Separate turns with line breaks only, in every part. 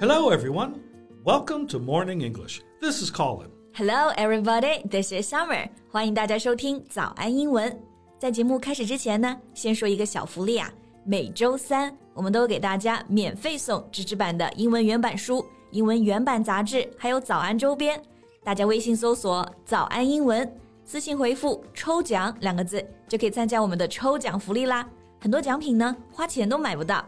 Hello, everyone. Welcome to Morning English. This is Colin.
Hello, everybody. This is Summer. 欢迎大家收听早安英文。在节目开始之前呢，先说一个小福利啊。每周三，我们都给大家免费送纸质版的英文原版书、英文原版杂志，还有早安周边。大家微信搜索“早安英文”，私信回复“抽奖”两个字，就可以参加我们的抽奖福利啦。很多奖品呢，花钱都买不到。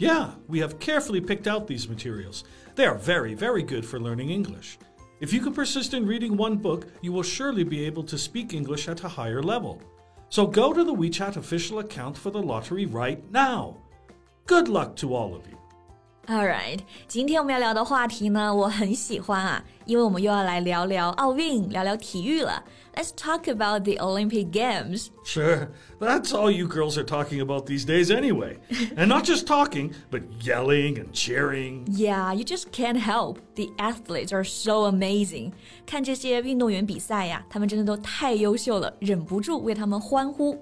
Yeah, we have carefully picked out these materials. They are very, very good for learning English. If you can persist in reading one book, you will surely be able to speak English at a higher level. So go to the WeChat official account for the lottery right now. Good luck to all of you.
All right，今天我们要聊的话题呢，我很喜欢啊，因为我们又要来聊聊奥运，聊聊体育了。Let's talk about the Olympic Games.
Sure, that's all you girls are talking about these days anyway. and not just talking, but yelling and cheering.
Yeah, you just can't help. The athletes are so amazing. 看这些运动员比赛呀，他们真的都太优秀了，忍不住为他们欢呼。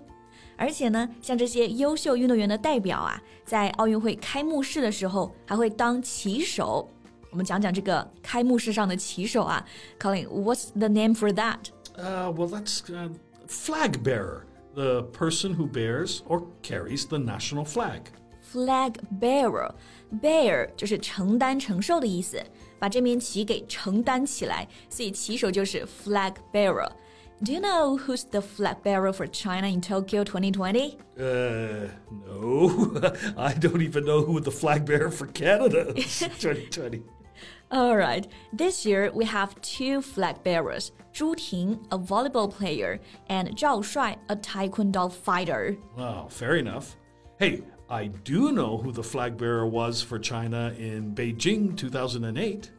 而且呢，像这些优秀运动员的代表啊，在奥运会开幕式的时候还会当旗手。我们讲讲这个开幕式上的旗手啊，Colin，what's the name for
that？Uh, well, that's uh, flag bearer, the person who bears or carries the national flag.
Flag bearer, bear 就是承担、承受的意思，把这面旗给承担起来，所以旗手就是 flag bearer。 Do you know who's the flag bearer for China in Tokyo 2020?
Uh, no. I don't even know who the flag bearer for Canada is 2020.
All right. This year we have two flag bearers: Zhu Ting, a volleyball player, and Zhao Shuai, a taekwondo fighter.
Wow, fair enough. Hey, I do know who the flag bearer was for China in Beijing 2008.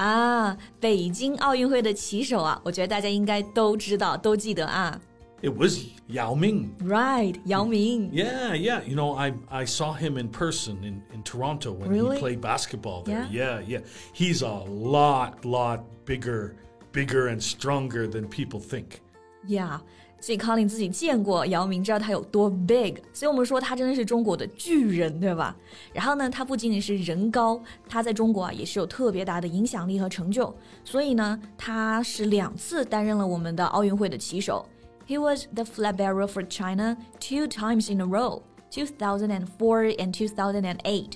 啊，北京奥运会的旗手啊，我觉得大家应该都知道，都记得啊。
It was Yao Ming.
Right, Yao Ming.
Yeah, yeah. You know, I I saw him in person in, in Toronto when
really?
he played basketball there. Yeah? yeah, yeah. He's a lot, lot bigger, bigger and stronger than people think.
Yeah. 所以康林自己见过姚明，知道他有多 big，所以我们说他真的是中国的巨人，对吧？然后呢，他不仅仅是人高，他在中国啊也是有特别大的影响力和成就。所以呢，他是两次担任了我们的奥运会的旗手。He was the flag bearer for China two times in a row, 2004 and 2008.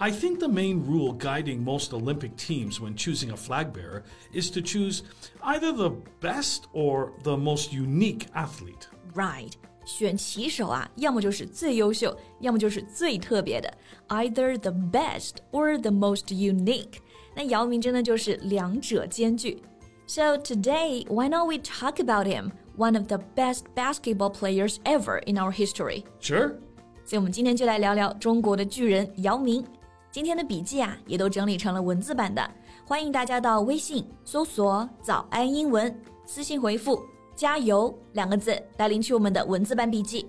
I think the main rule guiding most Olympic teams when choosing a flag bearer is to choose either the best or the most unique athlete.
Right. 选旗手啊，要么就是最优秀，要么就是最特别的，either the best or the most unique。那姚明真的就是两者兼具。So today, why not we talk about him, one of the best basketball players ever in our history?
Sure.
所以我们今天就来聊聊中国的巨人姚明。 今天的笔记啊，也都整理成了文字版的，欢迎大家到微信搜索“早安英文”，私信回复“加油”两个字来领取我们的文字版笔记。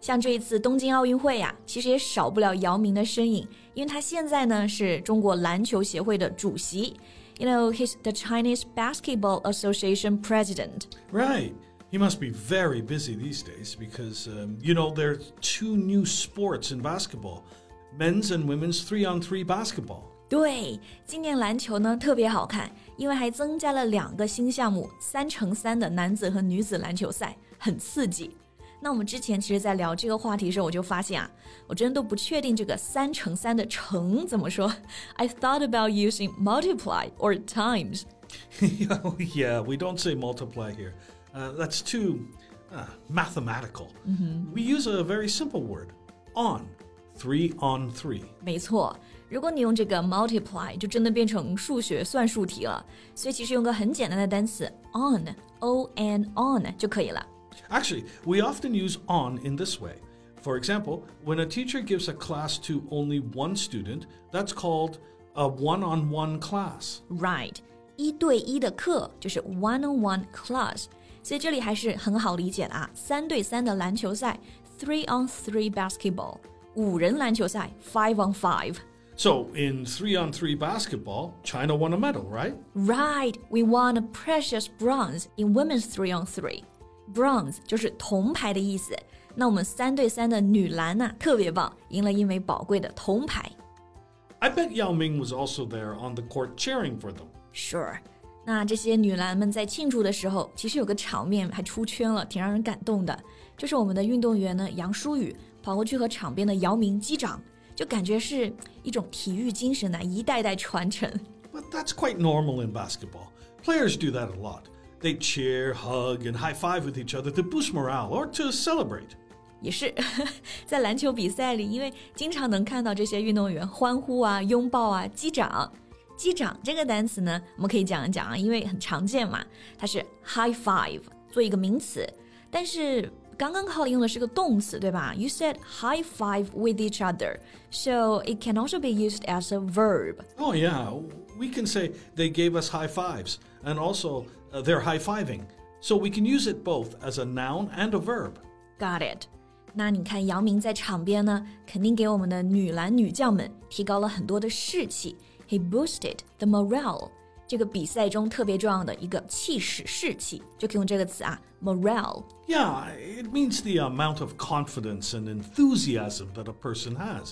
像这一次东京奥运会呀，其实也少不了姚明的身影，因为他现在呢是中国篮球协会的主席。You know, he's the Chinese Basketball Association president.
Right. He must be very busy these days because, you know, there are two new sports in basketball men's and women's three on three basketball.
对，今年篮球呢特别好看，因为还增加了两个新项目，三乘三的男子和女子篮球赛，很刺激。那我们之前其实，在聊这个话题的时候，我就发现啊，我真的都不确定这个三乘三的乘怎么说。I thought about using multiply or times.
yeah, we don't say multiply here. Uh, that's too uh, mathematical.
Mm-hmm.
We use a very simple word, on. Three on three，
没错。如果你用这个 multiply，就真的变成数学算术题了。所以其实用个很简单的单词 on，o n on 就可以了。
Actually, we often use on in this way. For example, when a teacher gives a class to only one student, that's called a one-on-one class.
Right，一对一的课就是 one-on-one class。所以这里还是很好理解的啊，三对三的篮球赛，three on three basketball。 五人篮球赛 five on five.
So in three on three basketball, China won a medal, right?
Right, we won a precious bronze in women's three on three. Bronze 就是铜牌的意思。那我们三对三的女篮呢、啊，特别棒，赢了一枚宝贵的铜牌。
I bet Yao Ming was also there on the court cheering for them.
Sure. 那这些女篮们在庆祝的时候，其实有个场面还出圈了，挺让人感动的。就是我们的运动员呢，杨舒予跑过去和场边的姚明击掌，就感觉是一种体育精神呐、一代代传承。
But that's quite normal in basketball. Players do that a lot. They cheer, hug, and high five with each other to boost morale or to celebrate.
也是在篮球比赛里，因为经常能看到这些运动员欢呼啊、拥抱啊、击掌。击掌这个单词呢，我们可以讲一讲啊，因为很常见嘛，它是 high five 做一个名词，但是刚刚 Colin 用的是个动词，对吧？You said high five with each other, so it can also be used as a verb.
Oh, yeah. We can say they gave us high fives, and also uh, they're high fiving. So we can use it both as a noun and a verb.
Got it. 那你看姚明在场边呢，肯定给我们的女篮女将们提高了很多的士气。He boosted the morale， 这个比赛中特别重要的一个气势、士气，就可以用这个词啊，morale。
Yeah, it means the amount of confidence and enthusiasm that a person has.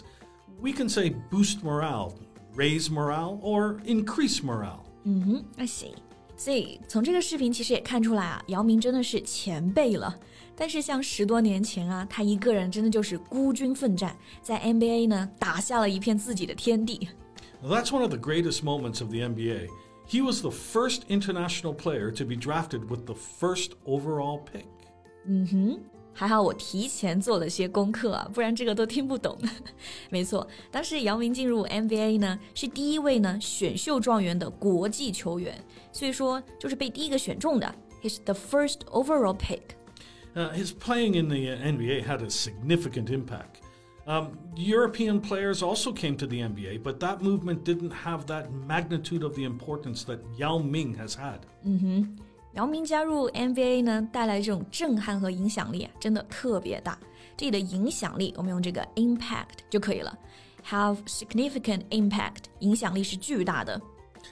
We can say boost morale, raise morale, or increase morale.
嗯哼，I see。所以从这个视频其实也看出来啊，姚明真的是前辈了。但是像十多年前啊，他一个人真的就是孤军奋战，在 NBA 呢打下了一片自己的天地。
That's one of the greatest moments of the NBA. He was the first international player to be drafted with the first overall pick.
还好我提前做了些功课啊，不然这个都听不懂。没错，当时姚明进入 NBA 呢，是第一位呢选秀状元的国际球员，所以说就是被第一个选中的。He's the first overall pick。
Uh, his playing in the uh, NBA had a significant impact. Um, European players also came to the NBA, but that movement didn't have that magnitude of the importance that Yao Ming has had.
姚明加入 NBA 呢，带来这种震撼和影响力啊，真的特别大。这里的影响力，我们用这个 impact 就可以了。Have significant impact，影响力是巨大的。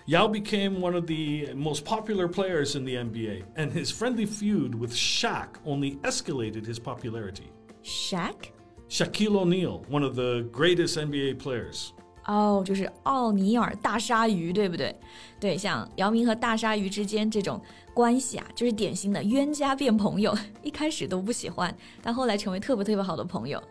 Yao became one of the most popular players in the NBA, and his friendly feud with Shaq only escalated his popularity.
Shaq，
Shaquille O'Neal, one of the greatest NBA players.
哦，就是奥尼尔大鲨鱼，对不对？对，像姚明和大鲨鱼之间这种关系啊，就是典型的冤家变朋友，一开始都不喜欢，但后来成为特别特别好的朋友。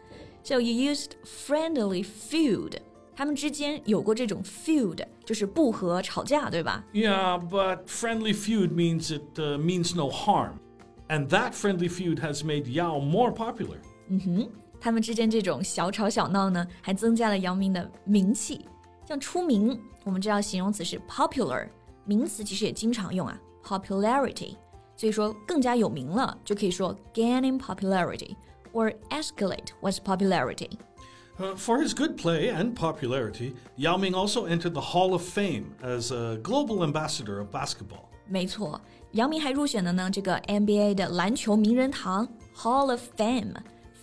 So you used friendly feud，他们之间有过这种 feud，就是不和、吵架，对吧？
Yeah, but friendly feud means it uh, means no harm. And that friendly feud has made Yao more popular.
他们之间这种小吵小闹呢，还增加了姚明的名气。像出名，我们知道形容词是 popular，名词其实也经常用啊，popularity。所以说更加有名了，就可以说 gaining popularity or escalate one's popularity。
Uh, for his good play and popularity, Yao Ming also entered the Hall of Fame as a global ambassador of basketball.
没错，姚明还入选了呢这个 NBA 的篮球名人堂 Hall of Fame。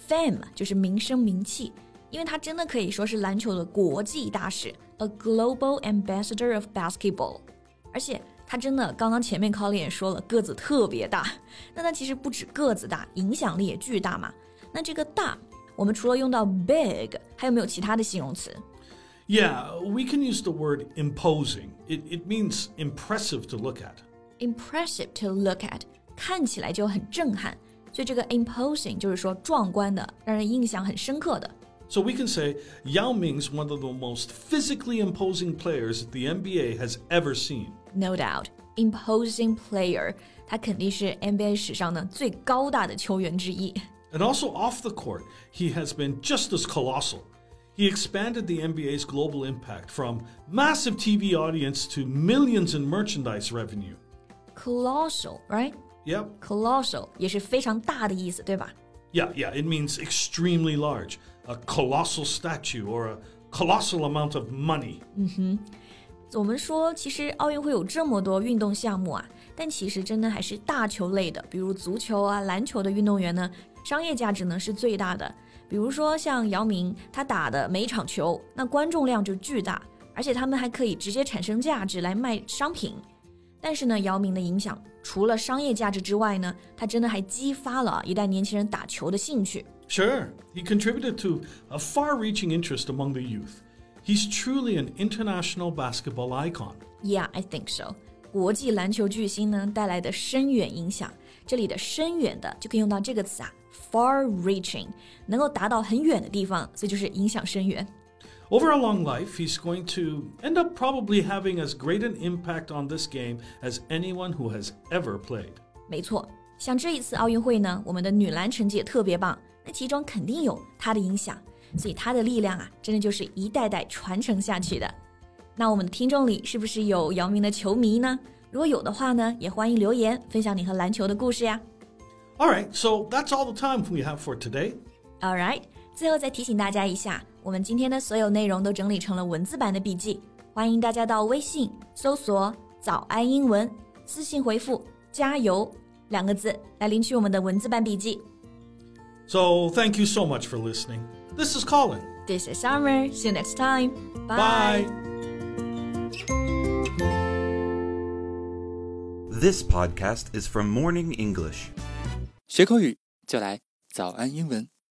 Fame 就是名声名气，因为他真的可以说是篮球的国际大使，a global ambassador of basketball。而且他真的，刚刚前面 Colin 也说了，个子特别大。那他其实不止个子大，影响力也巨大嘛。那这个大，我们除了用到 big，还有没有其他的形容词？
Yeah, we can use the word imposing. It, it means impressive to look at.
impressive to look at，看起来就很震撼。 所以这个 imposing 就是说壮观的，让人印象很深刻的。
So we can say Yao Ming's one of the most physically imposing players that the NBA has ever seen.
No doubt, imposing player，他肯定是 NBA 史上呢最高大的球员之一。
And also off the court, he has been just as colossal. He expanded the NBA's global impact from massive TV audience to millions in merchandise revenue.
Colossal, right?
Yep.
Colossal 也是非常大的意思，对吧？
Yeah, yeah, it means extremely large. A colossal statue or a colossal amount of money.
我们说，其实奥运会有这么多运动项目啊，但其实真的还是大球类的，比如足球啊、篮球的运动员呢，商业价值呢是最大的。比如说像姚明，他打的每一场球，那观众量就巨大，而且他们还可以直接产生价值来卖商品。 但是呢，姚明的影响除了商业价值之外呢，他真的还激发了一代年轻人打球的兴趣。
Sure, he contributed to a far reaching interest among the youth. He's truly an international basketball icon.
Yeah, I think so. 国际篮球巨星呢带来的深远影响，这里的深远的就可以用到这个词啊，far-reaching，能够达到很远的地方，所以就是影响深远。
Over a long life, he's going to end up probably having as great an impact on this game as anyone who has ever played.
没错，像这一次奥运会呢，我们的女篮成绩也特别棒，那其中肯定有她的影响，所以她的力量啊，真的就是一代代传承下去的。那我们的听众里是不是有姚明的球迷呢？如果有的话呢，也欢迎留言分享你和篮球的故事呀。
All right, so that's all the time we have for today.
All right，最后再提醒大家一下， 我们今天的所有内容都整理成了文字版的笔记，欢迎大家到微信搜索“早安英文”，私信回复“加油”两个字来领取我们的文字版笔记。
So thank you so much for listening. This is Colin.
This is Summer. See you next time.
Bye.
This podcast is from Morning English.
学口语就来早安英文。